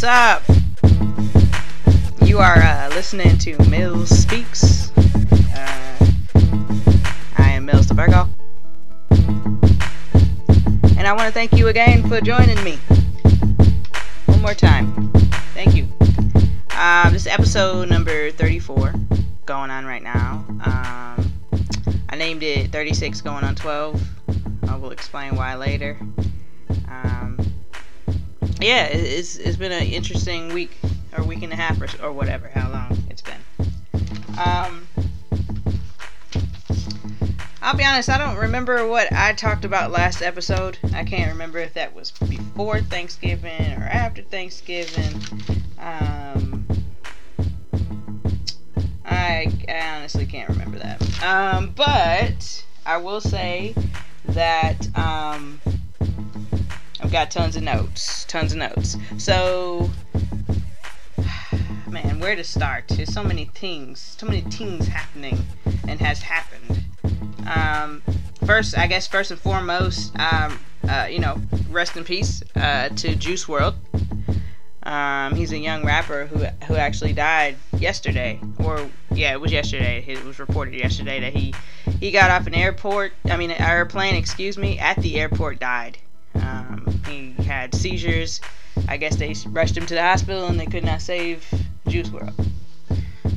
What's up? You are uh, listening to Mills Speaks. Uh, I am Mills the Virgo. And I want to thank you again for joining me. One more time. Thank you. Um, this is episode number 34 going on right now. Um, I named it 36 going on 12. I will explain why later. Yeah, it's it's been an interesting week or week and a half or, or whatever, how long it's been. Um, I'll be honest, I don't remember what I talked about last episode. I can't remember if that was before Thanksgiving or after Thanksgiving. Um, I, I honestly can't remember that. Um, but I will say that um, I've got tons of notes, tons of notes. So, man, where to start? There's so many things, so many things happening, and has happened. Um, first, I guess first and foremost, um, uh, you know, rest in peace uh, to Juice WRLD. Um, he's a young rapper who who actually died yesterday, or yeah, it was yesterday. It was reported yesterday that he he got off an airport. I mean, an airplane, excuse me, at the airport died. Had seizures. I guess they rushed him to the hospital and they could not save Juice WRLD.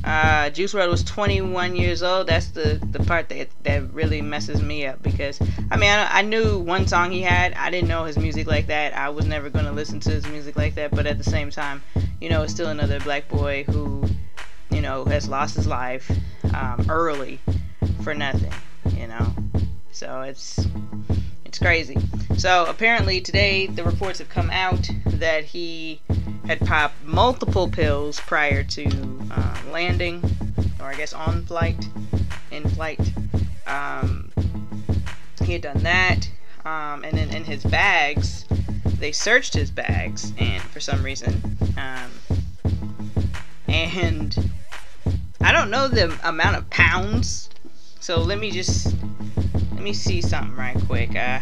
Uh, Juice WRLD was 21 years old. That's the, the part that that really messes me up because I mean I, I knew one song he had. I didn't know his music like that. I was never gonna listen to his music like that. But at the same time, you know, it's still another black boy who, you know, has lost his life um, early for nothing. You know, so it's crazy. So apparently today the reports have come out that he had popped multiple pills prior to uh, landing, or I guess on flight, in flight. Um, he had done that, um, and then in his bags, they searched his bags, and for some reason, um, and I don't know the amount of pounds. So let me just me see something right quick. Uh,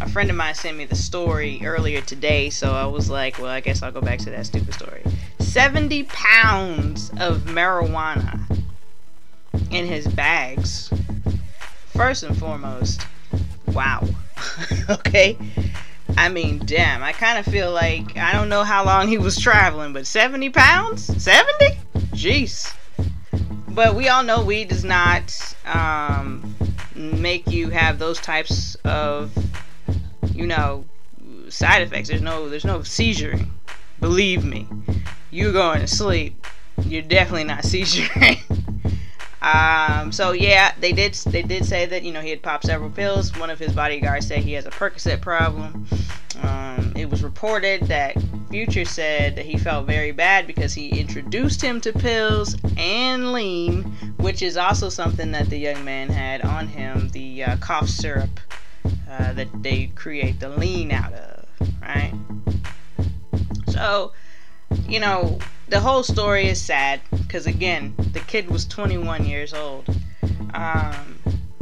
a friend of mine sent me the story earlier today, so I was like, well, I guess I'll go back to that stupid story. 70 pounds of marijuana in his bags. First and foremost, wow. okay? I mean, damn, I kind of feel like I don't know how long he was traveling, but 70 pounds? 70? Jeez. But we all know weed does not um, make you have those types of you know, side effects. There's no there's no seizuring. Believe me. You're going to sleep. You're definitely not seizuring. Um, so yeah, they did they did say that you know he had popped several pills. One of his bodyguards said he has a Percocet problem. Um, it was reported that Future said that he felt very bad because he introduced him to pills and lean, which is also something that the young man had on him, the uh, cough syrup uh, that they create the lean out of, right? So, you know, the whole story is sad because again, the kid was 21 years old. Um,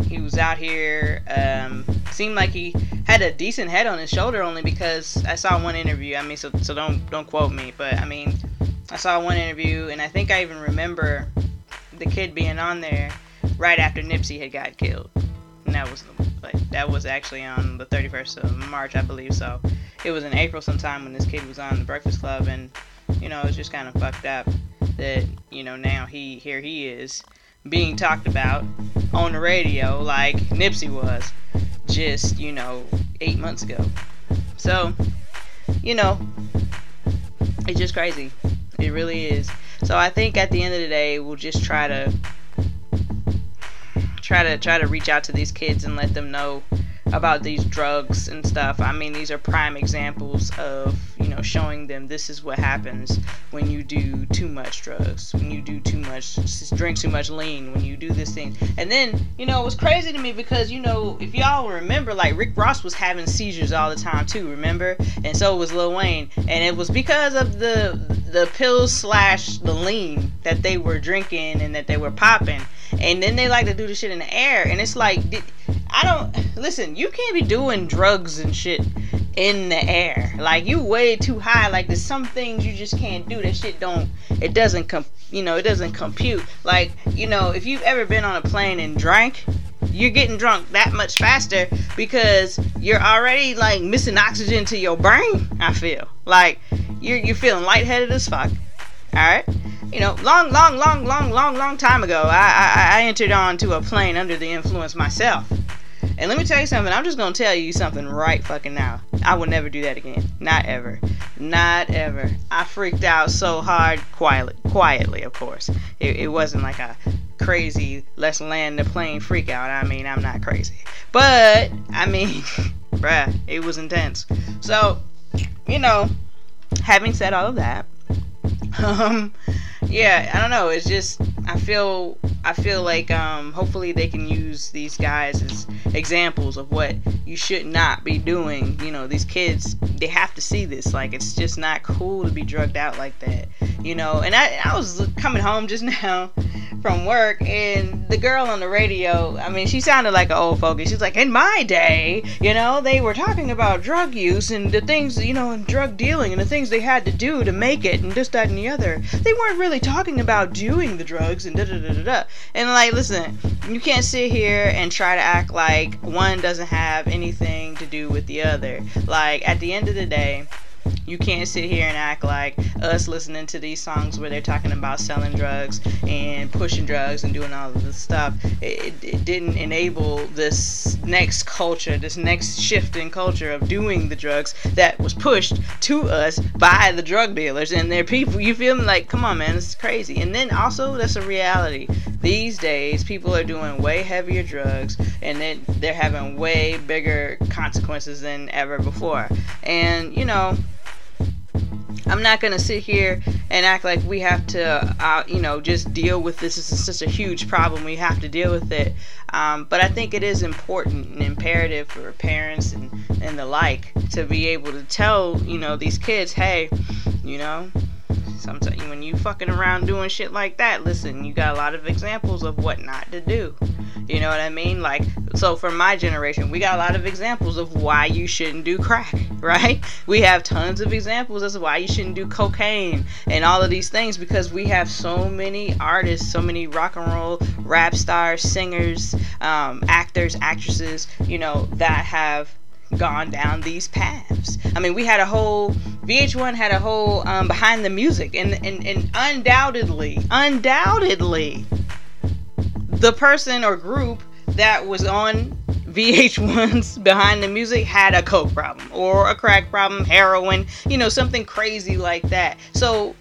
he was out here. Um, seemed like he had a decent head on his shoulder only because I saw one interview. I mean, so so don't don't quote me, but I mean, I saw one interview and I think I even remember the kid being on there right after Nipsey had got killed, and that was like that was actually on the 31st of March, I believe. So it was in April sometime when this kid was on the Breakfast Club, and you know it's just kind of fucked up that you know now he here he is being talked about on the radio like Nipsey was just you know eight months ago. So you know it's just crazy. It really is. So I think at the end of the day, we'll just try to try to try to reach out to these kids and let them know about these drugs and stuff. I mean, these are prime examples of, you know, showing them this is what happens when you do too much drugs, when you do too much, drink too much lean, when you do this thing. And then, you know, it was crazy to me because, you know, if y'all remember, like Rick Ross was having seizures all the time too, remember? And so was Lil Wayne. And it was because of the the pills slash the lean that they were drinking and that they were popping and then they like to do the shit in the air and it's like i don't listen you can't be doing drugs and shit in the air. Like you way too high. Like there's some things you just can't do. That shit don't. It doesn't come. You know, it doesn't compute. Like you know, if you've ever been on a plane and drank, you're getting drunk that much faster because you're already like missing oxygen to your brain. I feel like you're you're feeling lightheaded as fuck. All right. You know, long, long, long, long, long, long time ago, I, I, I entered onto a plane under the influence myself. And let me tell you something. I'm just gonna tell you something right fucking now. I will never do that again. Not ever. Not ever. I freaked out so hard, quietly, quietly, of course. It, it wasn't like a crazy let's land the plane freak out. I mean, I'm not crazy, but I mean, bruh, it was intense. So, you know, having said all of that, um, yeah, I don't know. It's just I feel I feel like um, hopefully they can use these guys as examples of what you should not be doing. You know, these kids they have to see this. Like it's just not cool to be drugged out like that. You know, and I I was coming home just now from work and the girl on the radio, I mean, she sounded like an old fogey. She's like, in my day, you know, they were talking about drug use and the things, you know, and drug dealing and the things they had to do to make it and this, that, and the other. They weren't really talking about doing the drugs and da da da da da. And like, listen, you can't sit here and try to act like one doesn't have anything to do with the other. Like, at the end of the day, you can't sit here and act like us listening to these songs where they're talking about selling drugs and pushing drugs and doing all of this stuff. It, it didn't enable this next culture, this next shift in culture of doing the drugs that was pushed to us by the drug dealers and their people. You feel me? Like, come on, man, it's crazy. And then also, that's a reality. These days, people are doing way heavier drugs and then they're having way bigger consequences than ever before. And, you know, I'm not to sit here and act like we have to, uh, you know, just deal with this. This is such a huge problem. We have to deal with it. Um, but I think it is important and imperative for parents and, and the like to be able to tell, you know, these kids, hey, you know, sometimes when you fucking around doing shit like that, listen, you got a lot of examples of what not to do. You know what I mean? Like, so for my generation, we got a lot of examples of why you shouldn't do crack, right? We have tons of examples as to why you shouldn't do cocaine and all of these things because we have so many artists, so many rock and roll rap stars, singers, um, actors, actresses, you know, that have gone down these paths. I mean, we had a whole VH1 had a whole um, behind the music, and, and and undoubtedly, undoubtedly, the person or group that was on VH1's Behind the Music had a coke problem or a crack problem, heroin, you know, something crazy like that. So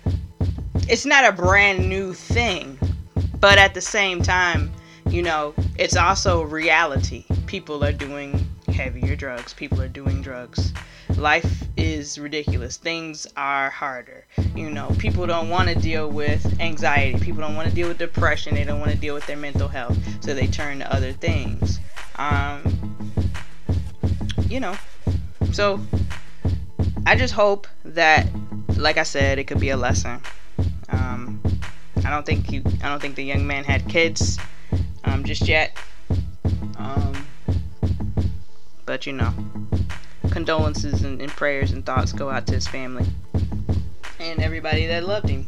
it's not a brand new thing, but at the same time, you know, it's also reality. People are doing heavier drugs, people are doing drugs life is ridiculous. Things are harder. You know, people don't want to deal with anxiety. People don't want to deal with depression. They don't want to deal with their mental health. So they turn to other things. Um, you know, so I just hope that, like I said, it could be a lesson. Um, I don't think he, I don't think the young man had kids um, just yet. Um, but you know condolences and, and prayers and thoughts go out to his family and everybody that loved him.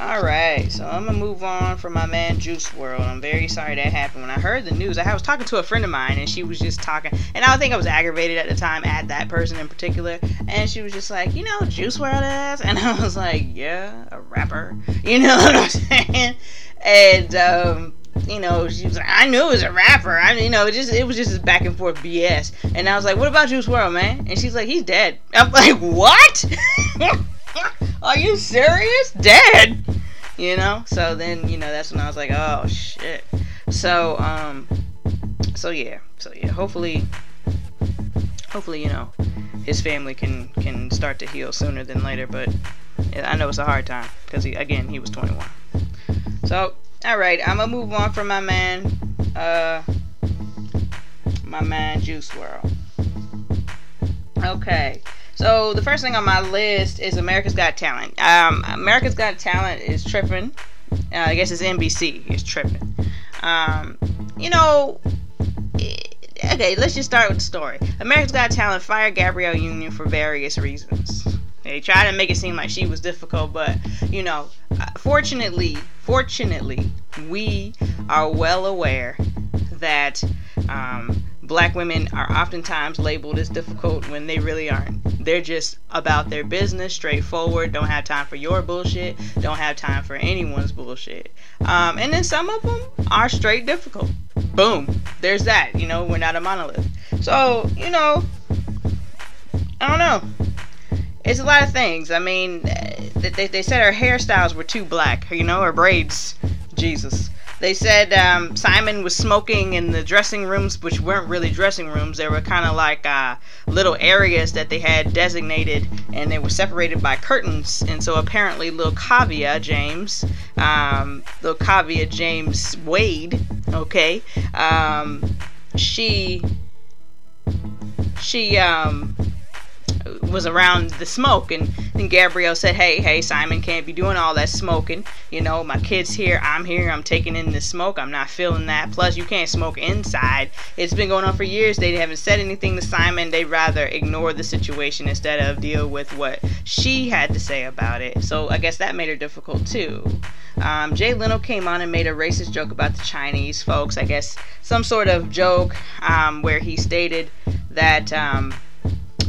Alright, so I'm gonna move on from my man Juice WRLD. I'm very sorry that happened. When I heard the news, I was talking to a friend of mine and she was just talking, and I think I was aggravated at the time at that person in particular. And she was just like, you know, Juice WRLD is? And I was like, yeah, a rapper. You know what I'm saying? And, um, you know, she was like, I knew it was a rapper. I mean, you know, it just it was just this back and forth BS. And I was like, what about Juice WRLD, man? And she's like, he's dead. I'm like, what? Are you serious? Dead? You know? So then, you know, that's when I was like, oh shit. So, um, so yeah, so yeah, hopefully, hopefully, you know, his family can can start to heal sooner than later. But I know it's a hard time because he, again, he was 21. So Alright, I'm gonna move on from my man, uh, my man Juice WRLD. Okay, so the first thing on my list is America's Got Talent. Um, America's Got Talent is tripping. Uh, I guess it's NBC is tripping. Um, you know, okay, let's just start with the story. America's Got Talent fired Gabrielle Union for various reasons. They tried to make it seem like she was difficult, but you know, fortunately, fortunately, we are well aware that um, black women are oftentimes labeled as difficult when they really aren't. They're just about their business, straightforward, don't have time for your bullshit, don't have time for anyone's bullshit. Um, and then some of them are straight difficult. Boom. There's that. You know, we're not a monolith. So, you know, I don't know. It's a lot of things. I mean, they, they said her hairstyles were too black, you know, her braids. Jesus. They said um, Simon was smoking in the dressing rooms, which weren't really dressing rooms. They were kind of like uh, little areas that they had designated, and they were separated by curtains. And so apparently, little Kaavia James, um, little Kaavia James Wade, okay, um, she she um was around the smoke and, and Gabrielle said, Hey, hey, Simon can't be doing all that smoking. You know, my kid's here, I'm here, I'm taking in the smoke, I'm not feeling that. Plus you can't smoke inside. It's been going on for years. They haven't said anything to Simon. They'd rather ignore the situation instead of deal with what she had to say about it. So I guess that made her difficult too. Um, Jay Leno came on and made a racist joke about the Chinese folks. I guess some sort of joke um, where he stated that um,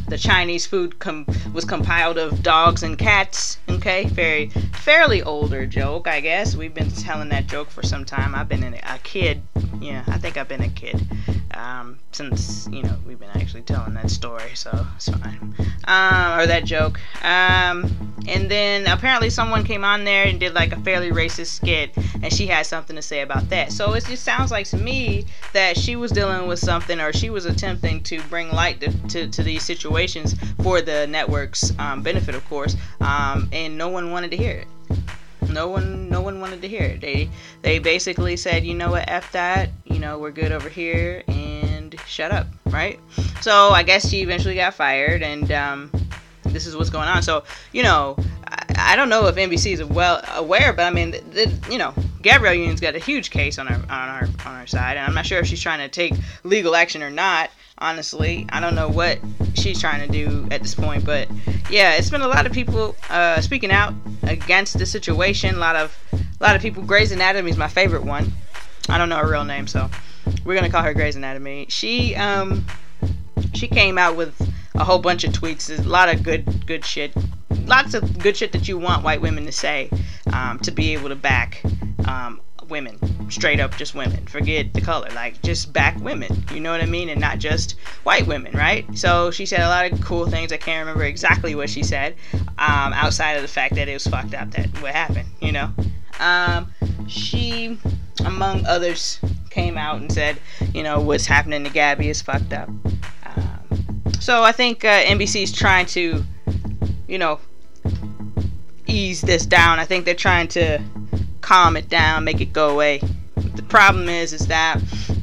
the Chinese food com- was compiled of dogs and cats. Okay, very fairly older joke, I guess. We've been telling that joke for some time. I've been a kid. Yeah, I think I've been a kid um, since you know we've been actually telling that story, so it's fine. Um, or that joke. Um, and then apparently someone came on there and did like a fairly racist skit, and she had something to say about that. So it just sounds like to me that she was dealing with something, or she was attempting to bring light to, to, to these situations for the network's um, benefit, of course. Um, and no one wanted to hear it. No one, no one wanted to hear it. They, they basically said, you know what, f that. You know, we're good over here, and shut up, right? So I guess she eventually got fired, and um, this is what's going on. So, you know, I, I don't know if NBC is well aware, but I mean, the, the, you know, Gabrielle Union's got a huge case on her on her on her side, and I'm not sure if she's trying to take legal action or not. Honestly, I don't know what she's trying to do at this point, but yeah, it's been a lot of people uh, speaking out against the situation. A lot of a lot of people. Grey's Anatomy is my favorite one. I don't know her real name, so we're gonna call her Grey's Anatomy. She um she came out with a whole bunch of tweets. a lot of good good shit. Lots of good shit that you want white women to say um, to be able to back um, women, straight up just women. Forget the color, like just back women. You know what I mean? And not just white women, right? So she said a lot of cool things. I can't remember exactly what she said, um, outside of the fact that it was fucked up that what happened. You know, um, she, among others, came out and said, you know, what's happening to Gabby is fucked up. So I think uh, NBC is trying to, you know, ease this down. I think they're trying to calm it down, make it go away. The problem is, is that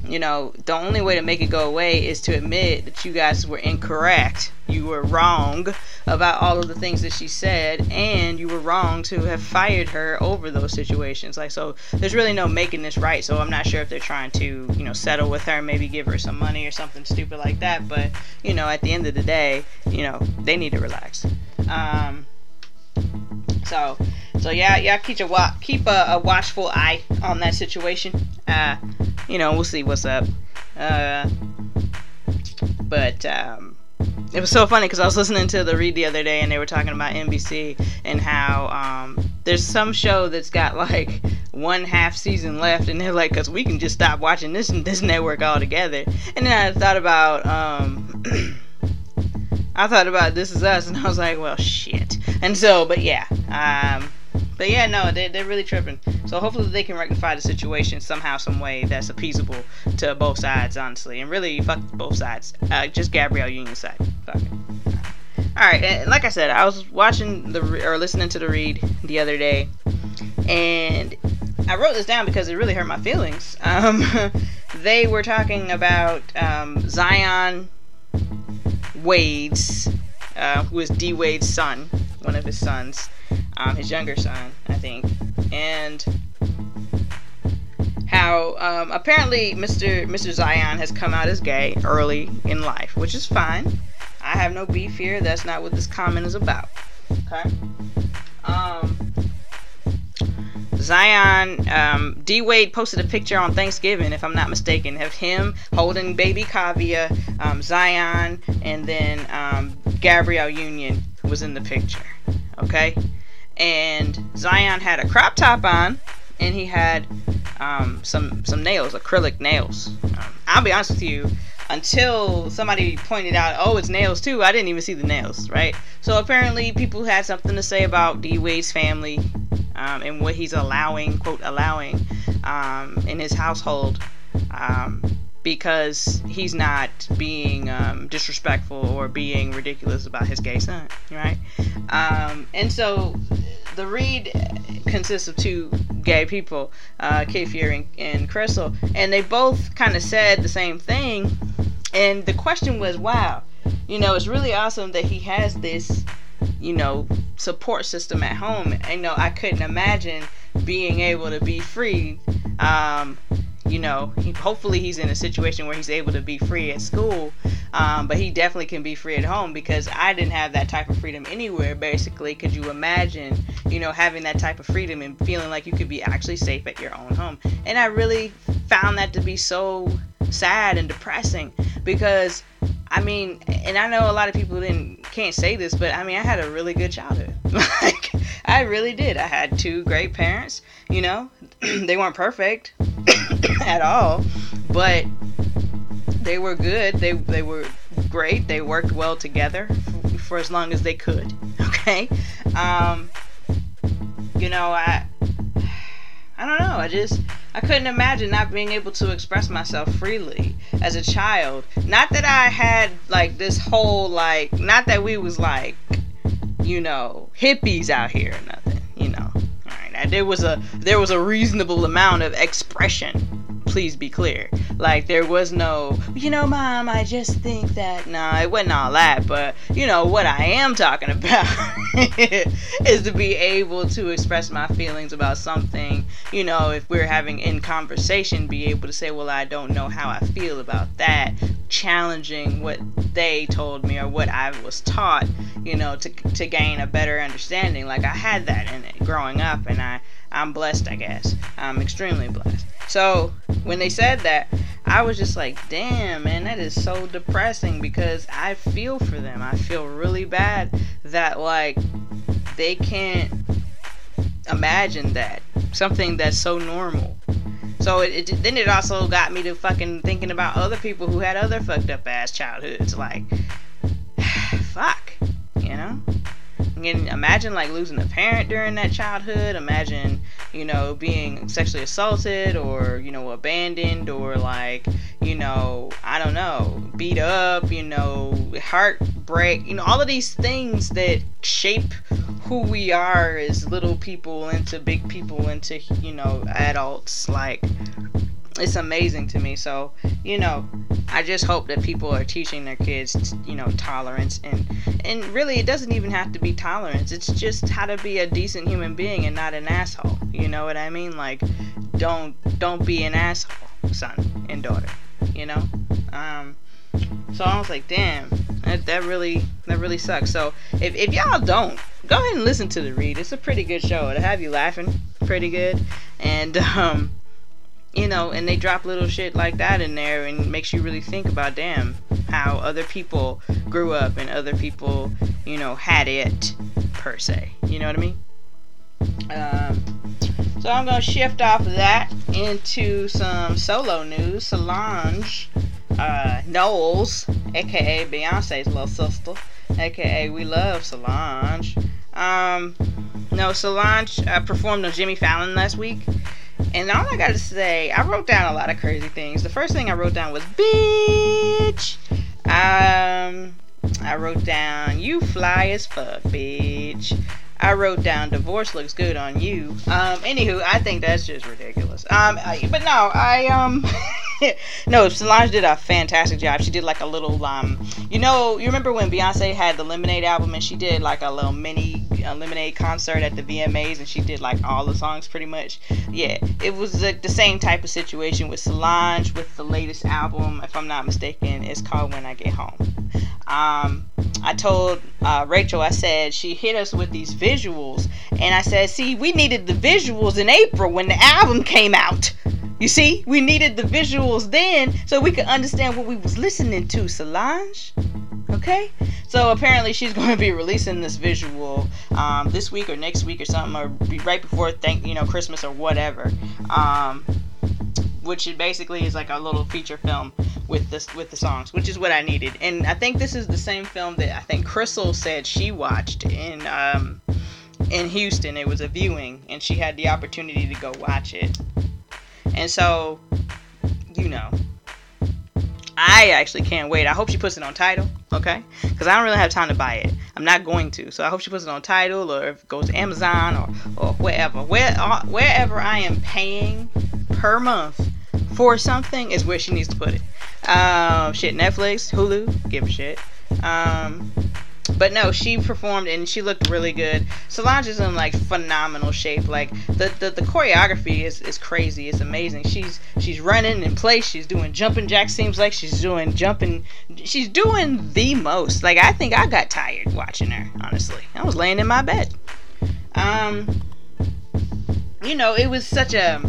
you know, the only way to make it go away is to admit that you guys were incorrect. You were wrong about all of the things that she said, and you were wrong to have fired her over those situations. Like, so there's really no making this right. So I'm not sure if they're trying to, you know, settle with her, maybe give her some money or something stupid like that. But, you know, at the end of the day, you know, they need to relax. Um, so, so yeah, yeah, keep a wa- keep a, a, watchful eye on that situation. Uh, you know, we'll see what's up. Uh, but um, it was so funny because I was listening to the read the other day, and they were talking about NBC and how um, there's some show that's got like one half season left, and they're like, "Cause we can just stop watching this this network altogether." And then I thought about. Um, I thought about This Is Us, and I was like, well, shit. And so, but yeah, um, but yeah, no, they, they're really tripping. So hopefully they can rectify the situation somehow, some way that's appeasable to both sides, honestly. And really, fuck both sides. Uh, just Gabrielle Union side. All right, and like I said, I was watching the or listening to the read the other day, and I wrote this down because it really hurt my feelings. Um, they were talking about um, Zion Wade's, uh, who is D Wade's son, one of his sons, um, his younger son, I think, and how um, apparently Mr. Mr. Zion has come out as gay early in life, which is fine. I have no beef here. That's not what this comment is about. Okay. Um, Zion, um, D Wade posted a picture on Thanksgiving, if I'm not mistaken, of him holding baby Kaavia, um, Zion, and then um, Gabrielle Union was in the picture. Okay? And Zion had a crop top on, and he had um, some some nails, acrylic nails. Um, I'll be honest with you, until somebody pointed out, oh, it's nails too. I didn't even see the nails, right? So apparently, people had something to say about D Wade's family um, and what he's allowing, quote, allowing um, in his household. Um, because he's not being um, disrespectful or being ridiculous about his gay son, right? Um, and so the read consists of two gay people, uh, Kid Fury and, and Crissle, and they both kind of said the same thing. And the question was, wow, you know, it's really awesome that he has this, you know, support system at home. And, you know, I couldn't imagine being able to be free um, you know, he, hopefully he's in a situation where he's able to be free at school, um, but he definitely can be free at home because I didn't have that type of freedom anywhere. Basically, could you imagine, you know, having that type of freedom and feeling like you could be actually safe at your own home? And I really found that to be so sad and depressing because I mean, and I know a lot of people didn't can't say this, but I mean, I had a really good childhood. like I really did. I had two great parents. You know, they weren't perfect at all, but they were good. They they were great. They worked well together for, for as long as they could. Okay. Um, you know, I I don't know. I just I couldn't imagine not being able to express myself freely as a child. Not that I had like this whole like not that we was like you know hippies out here or nothing. You know, right. There was a there was a reasonable amount of expression please be clear. Like there was no, you know, mom, I just think that. No, it wasn't all that. But you know what I am talking about is to be able to express my feelings about something. You know, if we're having in conversation, be able to say, well, I don't know how I feel about that. Challenging what they told me or what I was taught. You know, to to gain a better understanding. Like I had that in it growing up, and I I'm blessed, I guess. I'm extremely blessed. So when they said that, I was just like, damn, man, that is so depressing because I feel for them. I feel really bad that, like, they can't imagine that. Something that's so normal. So it, it, then it also got me to fucking thinking about other people who had other fucked up ass childhoods. Like, fuck, you know? And imagine like losing a parent during that childhood. Imagine, you know, being sexually assaulted or, you know, abandoned or like, you know, I don't know, beat up, you know, heartbreak, you know, all of these things that shape who we are as little people into big people into, you know, adults. Like, it's amazing to me. So, you know, I just hope that people are teaching their kids, you know, tolerance and and really it doesn't even have to be tolerance. It's just how to be a decent human being and not an asshole. You know what I mean? Like don't don't be an asshole, son and daughter, you know? Um so I was like, damn, that, that really that really sucks. So if, if y'all don't, go ahead and listen to the read. It's a pretty good show. It'll have you laughing pretty good. And um you know, and they drop little shit like that in there and makes you really think about damn how other people grew up and other people, you know, had it per se. You know what I mean? Um, so I'm gonna shift off of that into some solo news. Solange uh, Knowles, aka Beyonce's little sister, aka We Love Solange. Um, no, Solange uh, performed on Jimmy Fallon last week and all I gotta say, I wrote down a lot of crazy things. The first thing I wrote down was bitch. Um, I wrote down you fly as fuck, bitch. I wrote down divorce looks good on you. Um, anywho, I think that's just ridiculous. Um, I, but no, I um, no, Solange did a fantastic job. She did like a little, um, you know, you remember when Beyonce had the Lemonade album and she did like a little mini uh, Lemonade concert at the VMAs and she did like all the songs pretty much. Yeah, it was the same type of situation with Solange with the latest album, if I'm not mistaken. It's called When I Get Home. Um, I told uh, Rachel, I said she hit us with these visuals, and I said, see, we needed the visuals in April when the album came out. You see, we needed the visuals then so we could understand what we was listening to, Solange. Okay, so apparently she's going to be releasing this visual um, this week or next week or something, or be right before thank you know Christmas or whatever. Um, which basically is like a little feature film with this with the songs, which is what I needed. And I think this is the same film that I think Crissle said she watched in um, in Houston. It was a viewing, and she had the opportunity to go watch it. And so, you know, I actually can't wait. I hope she puts it on Tidal, okay? Because I don't really have time to buy it. I'm not going to. So I hope she puts it on Tidal or if it goes to Amazon or, or wherever. Where, uh, wherever I am paying per month for something is where she needs to put it. Um, shit, Netflix, Hulu, give a shit. Um, but no, she performed and she looked really good. Solange is in like phenomenal shape. Like the, the, the choreography is, is crazy. It's amazing. She's she's running in place. She's doing jumping jacks. Seems like she's doing jumping. She's doing the most. Like I think I got tired watching her. Honestly, I was laying in my bed. Um, you know, it was such a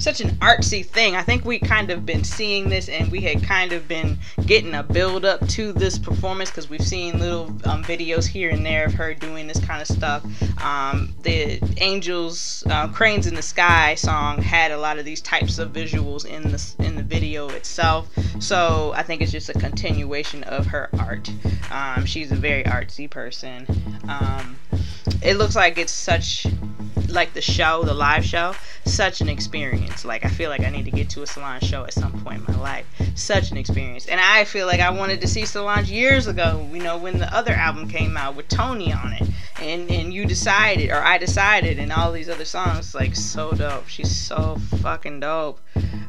such an artsy thing. I think we kind of been seeing this, and we had kind of been getting a build up to this performance because we've seen little um, videos here and there of her doing this kind of stuff. Um, the Angels, uh, Cranes in the Sky song had a lot of these types of visuals in the in the video itself. So I think it's just a continuation of her art. Um, she's a very artsy person. Um, it looks like it's such like the show, the live show, such an experience. Like I feel like I need to get to a Solange show at some point in my life. Such an experience. And I feel like I wanted to see Solange years ago, you know, when the other album came out with Tony on it. And and you decided or I decided and all these other songs like so dope. She's so fucking dope.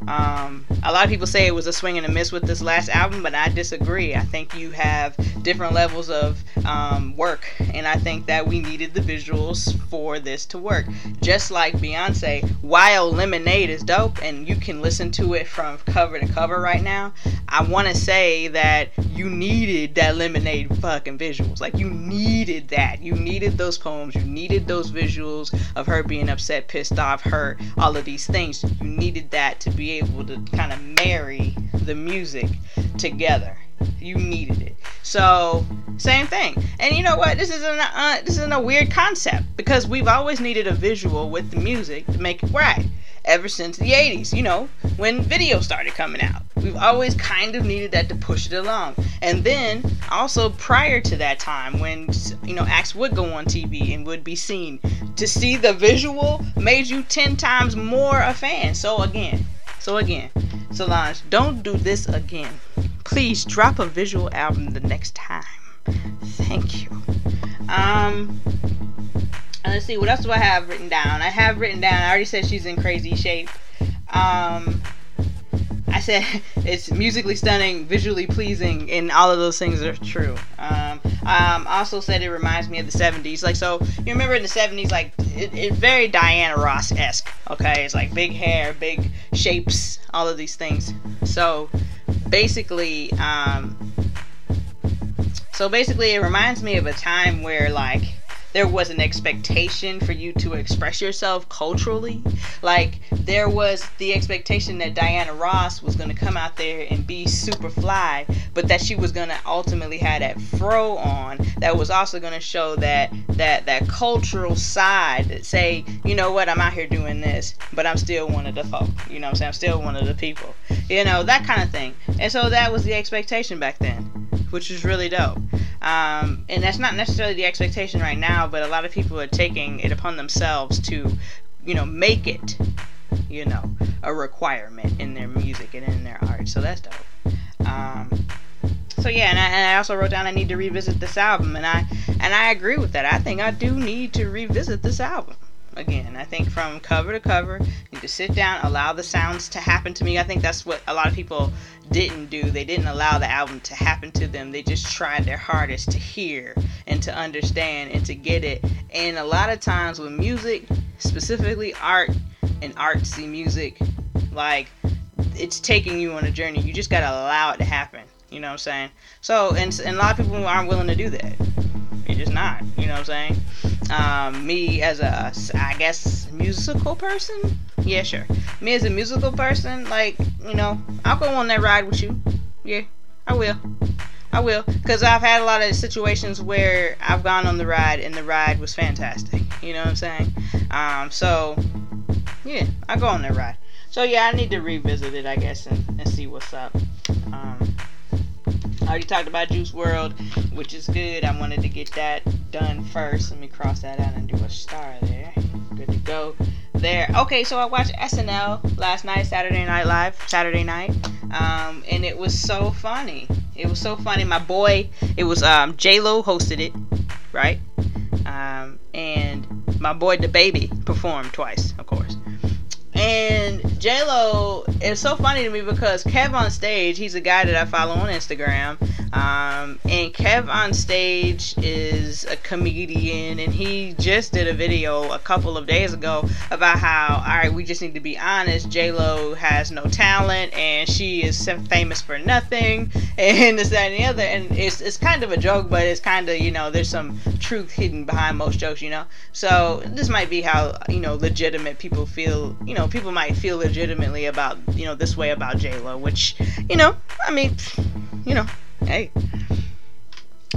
Um, a lot of people say it was a swing and a miss with this last album, but I disagree. I think you have different levels of um, work, and I think that we needed the visuals for this to work. Just like Beyonce, while Lemonade is dope and you can listen to it from cover to cover right now, I want to say that you needed that Lemonade fucking visuals. Like, you needed that. You needed those poems. You needed those visuals of her being upset, pissed off, hurt, all of these things. You needed that to be able to kind of marry the music together. You needed it. So same thing. And you know what? This isn't a, uh, this isn't a weird concept because we've always needed a visual with the music to make it right. Ever since the 80s, you know, when video started coming out. We've always kind of needed that to push it along. And then also prior to that time when you know acts would go on TV and would be seen, to see the visual made you 10 times more a fan. So again, so again, Solange, don't do this again. Please drop a visual album the next time. Thank you. Um let's see what else do I have written down. I have written down. I already said she's in crazy shape. Um I said it's musically stunning, visually pleasing, and all of those things are true. Um, um, also said it reminds me of the 70s. Like, so you remember in the 70s, like, it, it very Diana Ross esque. Okay, it's like big hair, big shapes, all of these things. So basically, um, so basically, it reminds me of a time where, like, there was an expectation for you to express yourself culturally. Like there was the expectation that Diana Ross was to come out there and be super fly, but that she was to ultimately have that fro on that was also to show that that that cultural side that say, you know what, I'm out here doing this, but I'm still one of the folk. You know what I'm saying? I'm still one of the people. You know, that kind of thing. And so that was the expectation back then, which was really dope. Um, and that's not necessarily the expectation right now, but a lot of people are taking it upon themselves to, you know, make it, you know, a requirement in their music and in their art. So that's dope. Um, so yeah, and I, and I, also wrote down I need to revisit this album, and I and I agree with that. I think I do need to revisit this album. Again. I think from cover to cover, you to sit down, allow the sounds to happen to me. I think that's what a lot of people didn't do. They didn't allow the album to happen to them. They just tried their hardest to hear and to understand and to get it. And a lot of times with music, specifically art and artsy music, like it's taking you on a journey. You just gotta allow it to happen. You know what I'm saying? So, and, and a lot of people aren't willing to do that. You're just not. You know what I'm saying? Um, me as a, I guess, musical person. Yeah, sure. Me as a musical person, like, you know, I'll go on that ride with you. Yeah, I will. I will, because I've had a lot of situations where I've gone on the ride and the ride was fantastic. You know what I'm saying? Um, so, yeah, I go on that ride. So yeah, I need to revisit it, I guess, and, and see what's up. I already talked about Juice WRLD, which is good. I wanted to get that done first. Let me cross that out and do a star there. Good to go there. Okay, so I watched SNL last night, Saturday Night Live, Saturday night, um, and it was so funny. It was so funny. My boy, it was um, J Lo hosted it, right? Um, and my boy DaBaby performed twice, of course. And J Lo is so funny to me because Kev on stage, he's a guy that I follow on Instagram. Um, and Kev on stage is a comedian, and he just did a video a couple of days ago about how, all right, we just need to be honest. J Lo has no talent, and she is famous for nothing, and this, that, and the other. And it's it's kind of a joke, but it's kind of you know there's some truth hidden behind most jokes, you know. So this might be how you know legitimate people feel, you know know, people might feel legitimately about, you know, this way about J-Lo, which, you know, I mean, you know, hey,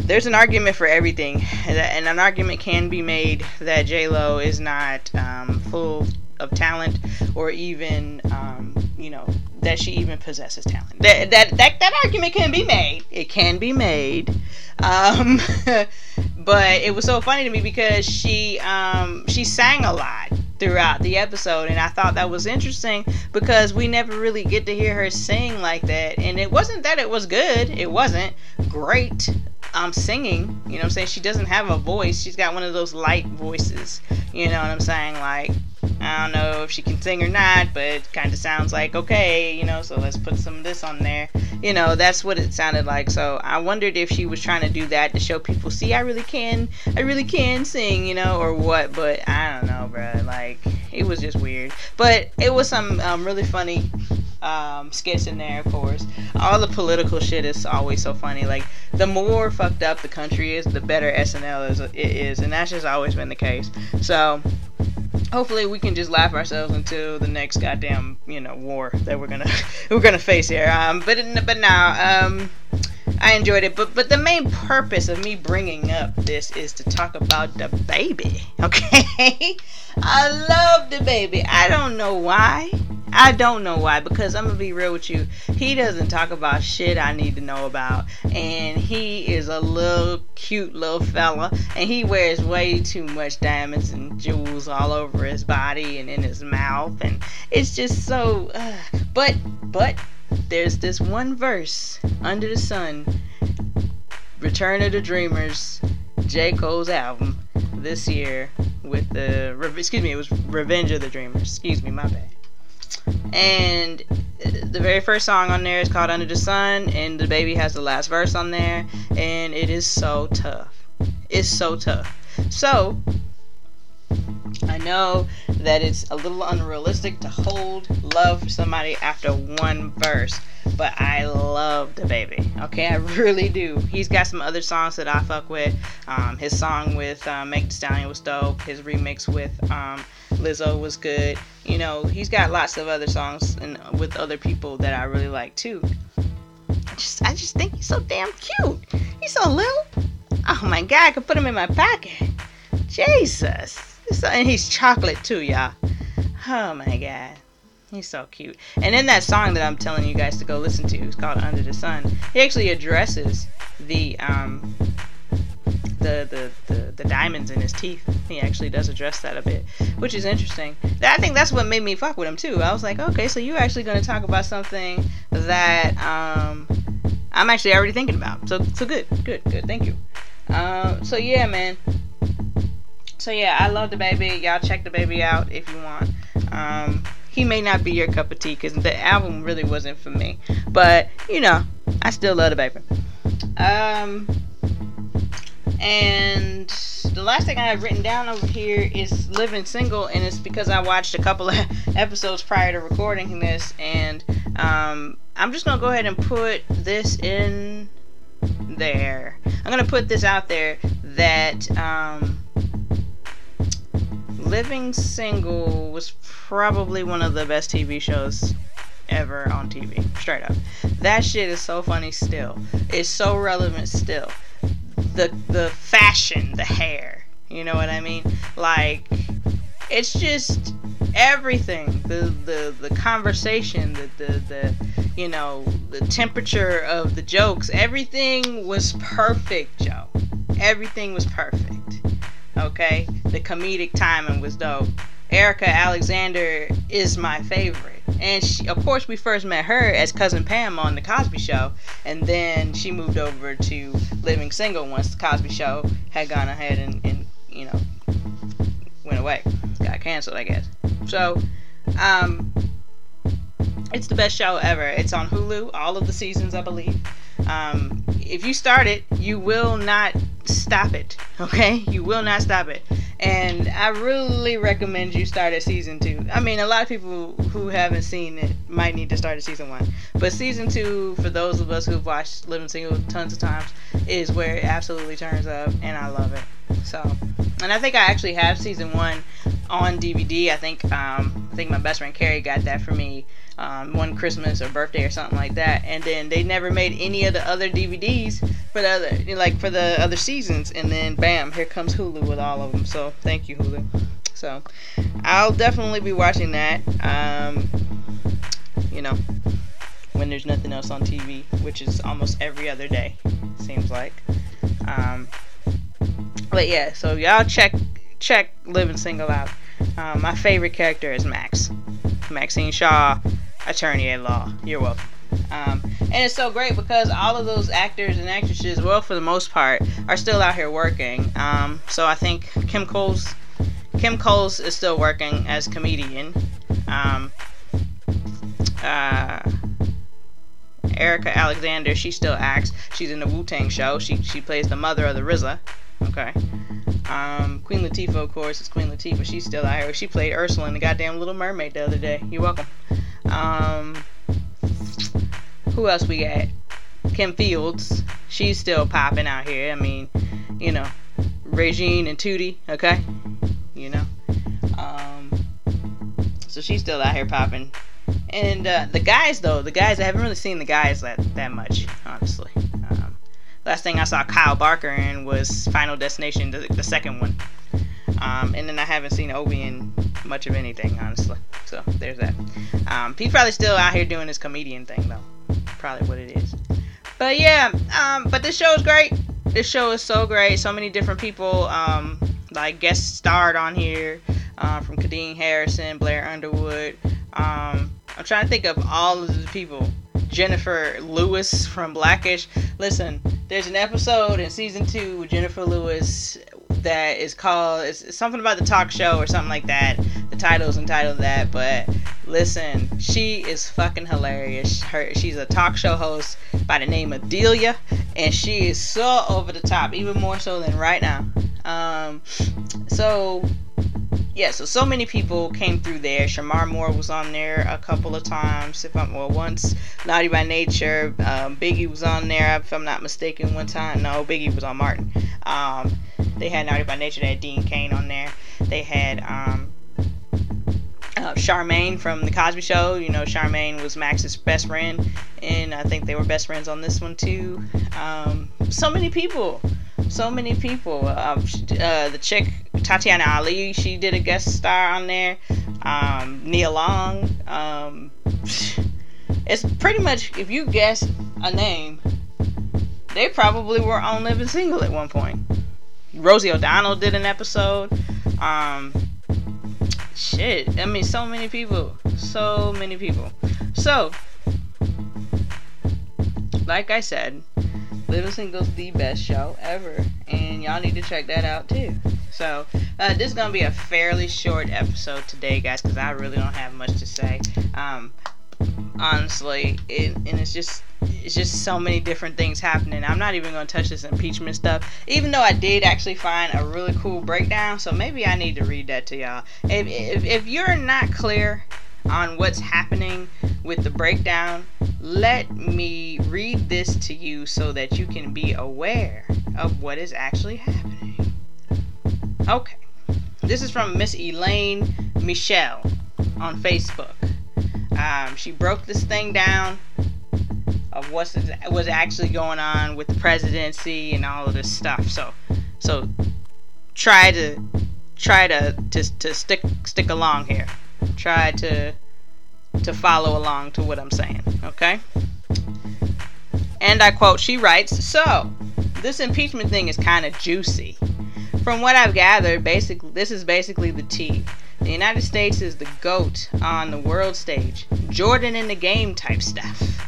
there's an argument for everything, and an argument can be made that J-Lo is not um, full of talent or even, um, you know, that she even possesses talent. That, that, that, that argument can be made. It can be made. Um, but it was so funny to me because she, um, she sang a lot throughout the episode and I thought that was interesting because we never really get to hear her sing like that. And it wasn't that it was good. It wasn't great um singing you know what I'm saying? She doesn't have a voice. She's got one of those light voices you know what I'm saying? Like I don't know if she can sing or not, but it kind of sounds like okay, you know, so let's put some of this on there. You know, that's what it sounded like. So I wondered if she was trying to do that to show people, see, I really can, I really can sing, you know, or what, but I don't know, bro. Like, it was just weird. But it was some um, really funny um, skits in there, of course. All the political shit is always so funny. Like, the more fucked up the country is, the better SNL is, it is, and that's just always been the case. So, hopefully we can just laugh ourselves into the next goddamn you know war that we're gonna we're gonna face here. Um, but but now um, I enjoyed it. But but the main purpose of me bringing up this is to talk about the baby. Okay, I love DaBaby. I don't know why. I don't know why, because I'm gonna be real with you. He doesn't talk about shit I need to know about, and he is a little cute little fella, and he wears way too much diamonds and jewels all over his body and in his mouth, and it's just so. Uh, but but there's this one verse under the sun, Return of the Dreamers, J Cole's album this year with the excuse me, it was Revenge of the Dreamers. Excuse me, my bad and the very first song on there is called Under the Sun, and DaBaby has the last verse on there, and it is so tough. It's so tough. So, I know that it's a little unrealistic to hold love for somebody after one verse, but I love DaBaby. Okay, I really do. He's got some other songs that I fuck with. Um, his song with uh, Meg Thee Stallion was dope. His remix with um, Lizzo was good. You know, he's got lots of other songs and with other people that I really like too. I just, I just think he's so damn cute. He's so little. Oh my god, I could put him in my pocket. Jesus. And he's chocolate too, y'all. Oh my god. He's so cute. And in that song that I'm telling you guys to go listen to, it's called Under the Sun, he actually addresses the um the, the, the, the diamonds in his teeth. He actually does address that a bit, which is interesting. I think that's what made me fuck with him too. I was like, okay, so you're actually going to talk about something that um, I'm actually already thinking about. So so good, good, good. Thank you. Uh, so yeah, man. So yeah, I love DaBaby. Y'all check DaBaby out if you want. Um, he may not be your cup of tea because the album really wasn't for me. But you know, I still love DaBaby. Um, and the last thing I have written down over here is living single, and it's because I watched a couple of episodes prior to recording this, and um, I'm just gonna go ahead and put this in there. I'm gonna put this out there that um, Living Single was probably one of the best TV shows ever on TV. Straight up. That shit is so funny still. It's so relevant still. The the fashion, the hair. You know what I mean? Like it's just everything. The the the conversation, the the, the you know, the temperature of the jokes, everything was perfect, Joe. Everything was perfect. Okay? The comedic timing was dope. Erika Alexander is my favorite. And she, of course, we first met her as Cousin Pam on The Cosby Show. And then she moved over to Living Single once The Cosby Show had gone ahead and, and you know, went away. Got canceled, I guess. So, um, it's the best show ever. It's on Hulu, all of the seasons, I believe. Um, if you start it, you will not stop it. Okay, you will not stop it. And I really recommend you start at season two. I mean, a lot of people who haven't seen it might need to start at season one, but season two, for those of us who've watched Living Single tons of times, is where it absolutely turns up, and I love it. So, and I think I actually have season one on DVD. I think um, I think my best friend Carrie got that for me um, one Christmas or birthday or something like that. And then they never made any of the other DVDs for the other like for the other seasons. And then bam, here comes Hulu with all of them. So thank you Hulu. So I'll definitely be watching that. Um, you know, when there's nothing else on TV, which is almost every other day, seems like. Um, but yeah, so y'all check check Living Single out. Um, my favorite character is Max. Maxine Shaw, attorney at law. You're welcome. Um, and it's so great because all of those actors and actresses, well, for the most part, are still out here working. Um, so I think Kim Coles, Kim Coles is still working as comedian. Um, uh, Erika Alexander, she still acts. She's in the Wu Tang show. She she plays the mother of the RZA. Okay. Um, Queen Latifah, of course, is Queen Latifah. She's still out here. She played Ursula in the goddamn Little Mermaid the other day. You're welcome. Um, who else we got? Kim Fields. She's still popping out here. I mean, you know, Regine and Tootie, okay? You know. Um, so she's still out here popping. And uh, the guys, though, the guys, I haven't really seen the guys that, that much, honestly. Last thing I saw Kyle Barker in was Final Destination, the, the second one. Um, and then I haven't seen Obi in much of anything, honestly. So there's that. Um, he's probably still out here doing his comedian thing, though. Probably what it is. But yeah, um, but this show is great. This show is so great. So many different people, um, like guest starred on here, uh, from Kadeem Hardison, Blair Underwood. Um, I'm trying to think of all of the people. Jennifer Lewis from Blackish. Listen, there's an episode in season two with Jennifer Lewis that is called it's something about the talk show or something like that. The title is entitled that, but listen, she is fucking hilarious. Her she's a talk show host by the name of Delia, and she is so over the top, even more so than right now. Um, so yeah, so so many people came through there. Shemar Moore was on there a couple of times. If I'm well, once Naughty by Nature, um, Biggie was on there. If I'm not mistaken, one time. No, Biggie was on Martin. Um, they had Naughty by Nature. They had Dean Cain on there. They had um, uh, Charmaine from the Cosby Show. You know, Charmaine was Max's best friend, and I think they were best friends on this one too. Um, so many people so many people. Um, uh, the chick Tatiana Ali, she did a guest star on there. Um, Nia Long. Um, it's pretty much if you guess a name, they probably were on Living Single at one point. Rosie O'Donnell did an episode. Um, shit, I mean, so many people, so many people. So, like I said, Living Single's the best show ever, and y'all need to check that out too. So, uh, this is gonna be a fairly short episode today, guys, because I really don't have much to say. Um, honestly, it, and it's just it's just so many different things happening. I'm not even gonna touch this impeachment stuff, even though I did actually find a really cool breakdown. So maybe I need to read that to y'all. If if, if you're not clear on what's happening with the breakdown, let me read this to you so that you can be aware of what is actually happening. Okay. This is from Miss Elaine Michelle on Facebook. Um, she broke this thing down of what's was actually going on with the presidency and all of this stuff. So, so try to try to to, to stick stick along here. Try to to follow along to what I'm saying. Okay. And I quote, she writes, So, this impeachment thing is kind of juicy. From what I've gathered, basically, this is basically the tea. The United States is the GOAT on the world stage, Jordan in the game type stuff.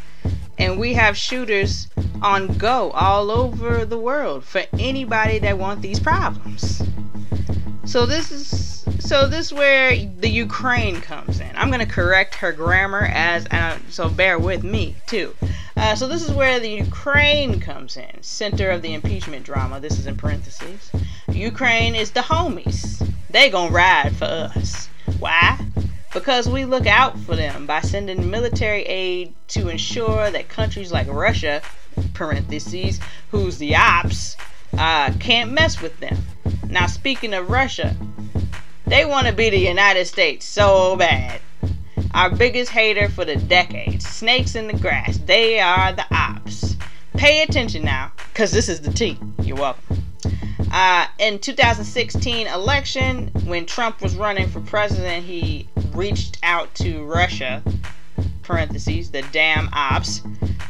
And we have shooters on go all over the world for anybody that want these problems. So this is so this is where the Ukraine comes in. I'm gonna correct her grammar as uh, so bear with me too. Uh, so this is where the Ukraine comes in, center of the impeachment drama. This is in parentheses. Ukraine is the homies. They gonna ride for us. Why? Because we look out for them by sending military aid to ensure that countries like Russia, parentheses, who's the ops, uh, can't mess with them. Now, speaking of Russia, they want to be the United States so bad. Our biggest hater for the decades. Snakes in the grass. They are the ops. Pay attention now, because this is the tea. You're welcome. Uh, in 2016 election, when Trump was running for president, he reached out to Russia, parentheses, the damn ops,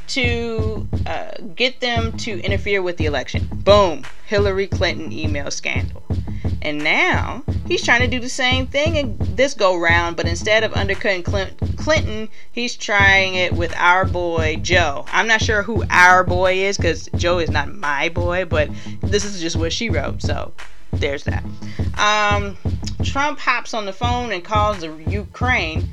to uh, get them to interfere with the election. Boom, Hillary Clinton email scandal. And now he's trying to do the same thing and this go round, but instead of undercutting Clinton, he's trying it with our boy Joe. I'm not sure who our boy is because Joe is not my boy, but this is just what she wrote. So there's that. Um, Trump hops on the phone and calls the Ukraine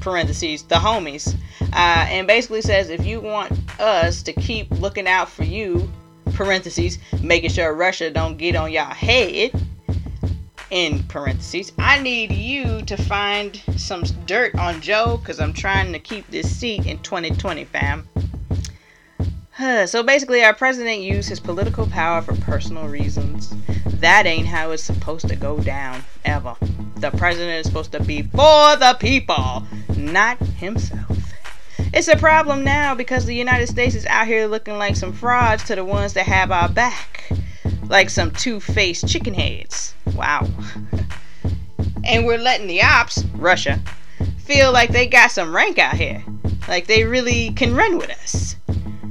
parentheses the homies uh, and basically says if you want us to keep looking out for you parentheses making sure russia don't get on y'all head in parentheses. I need you to find some dirt on Joe because I'm trying to keep this seat in 2020, fam. so basically, our president used his political power for personal reasons. That ain't how it's supposed to go down, ever. The president is supposed to be for the people, not himself. It's a problem now because the United States is out here looking like some frauds to the ones that have our back like some two faced chicken heads. Wow. and we're letting the ops, Russia, feel like they got some rank out here. Like they really can run with us.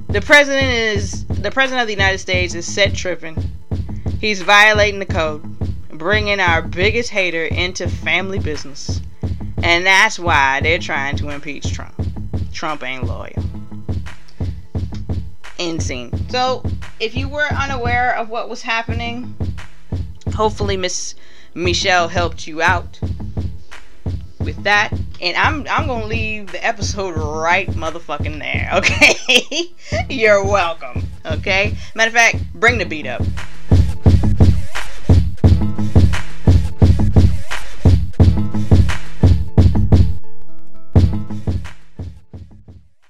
The president is the president of the United States is set tripping. He's violating the code, bringing our biggest hater into family business. And that's why they're trying to impeach Trump. Trump ain't loyal. End scene. So, if you were unaware of what was happening, hopefully Miss Michelle helped you out with that. And I'm I'm gonna leave the episode right motherfucking there, okay? You're welcome. Okay? Matter of fact, bring the beat up.